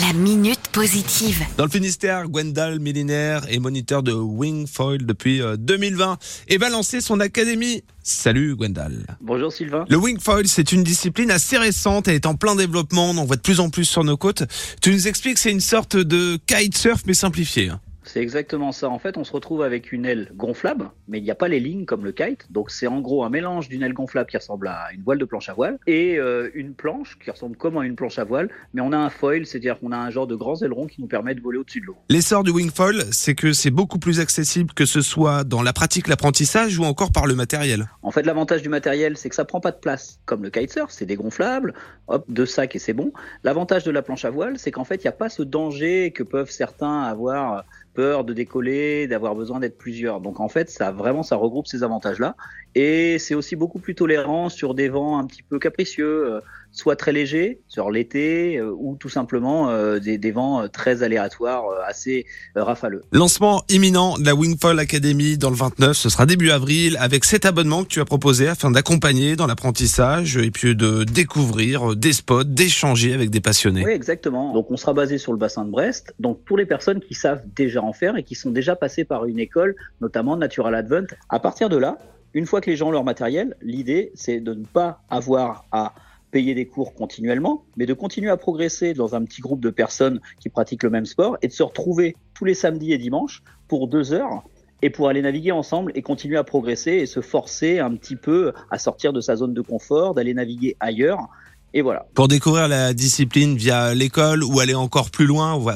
La minute positive. Dans le Finistère, Gwendal, millénaire et moniteur de Wingfoil depuis euh, 2020, et va lancer son académie. Salut Gwendal. Bonjour Sylvain. Le wingfoil, c'est une discipline assez récente, elle est en plein développement, on en voit de plus en plus sur nos côtes. Tu nous expliques que c'est une sorte de kitesurf mais simplifié. C'est exactement ça. En fait, on se retrouve avec une aile gonflable, mais il n'y a pas les lignes comme le kite. Donc c'est en gros un mélange d'une aile gonflable qui ressemble à une voile de planche à voile et euh, une planche qui ressemble comme à une planche à voile, mais on a un foil, c'est-à-dire qu'on a un genre de grands ailerons qui nous permet de voler au-dessus de l'eau. L'essor du wingfoil, c'est que c'est beaucoup plus accessible que ce soit dans la pratique, l'apprentissage ou encore par le matériel. En fait, l'avantage du matériel, c'est que ça prend pas de place. Comme le kitesurf, c'est dégonflable, hop, deux sacs et c'est bon. L'avantage de la planche à voile, c'est qu'en fait, il n'y a pas ce danger que peuvent certains avoir peur de décoller, d'avoir besoin d'être plusieurs. Donc en fait, ça vraiment, ça regroupe ces avantages-là. Et c'est aussi beaucoup plus tolérant sur des vents un petit peu capricieux, euh, soit très légers sur l'été, euh, ou tout simplement euh, des, des vents très aléatoires, assez rafaleux. Lancement imminent de la Wingfoil Academy dans le 29, ce sera début avril, avec cet abonnement que tu as proposé afin d'accompagner dans l'apprentissage et puis de découvrir des spots, d'échanger avec des passionnés. Oui, exactement. Donc on sera basé sur le bassin de Brest. Donc pour les personnes qui savent déjà en faire et qui sont déjà passées par une école, notamment Natural Advent, à partir de là, une fois que les gens ont leur matériel, l'idée c'est de ne pas avoir à payer des cours continuellement, mais de continuer à progresser dans un petit groupe de personnes qui pratiquent le même sport et de se retrouver tous les samedis et dimanches pour deux heures et pour aller naviguer ensemble et continuer à progresser et se forcer un petit peu à sortir de sa zone de confort, d'aller naviguer ailleurs. Et voilà. Pour découvrir la discipline via l'école ou aller encore plus loin, ou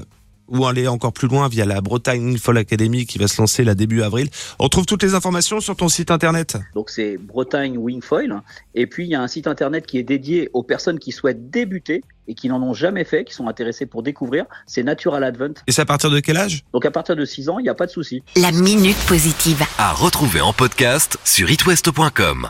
ou aller encore plus loin via la Bretagne Wingfoil Academy qui va se lancer là début avril. On trouve toutes les informations sur ton site internet. Donc c'est Bretagne Wingfoil. Et puis il y a un site internet qui est dédié aux personnes qui souhaitent débuter et qui n'en ont jamais fait, qui sont intéressés pour découvrir. C'est Natural Advent. Et c'est à partir de quel âge? Donc à partir de 6 ans, il n'y a pas de souci. La minute positive. À retrouver en podcast sur itwest.com.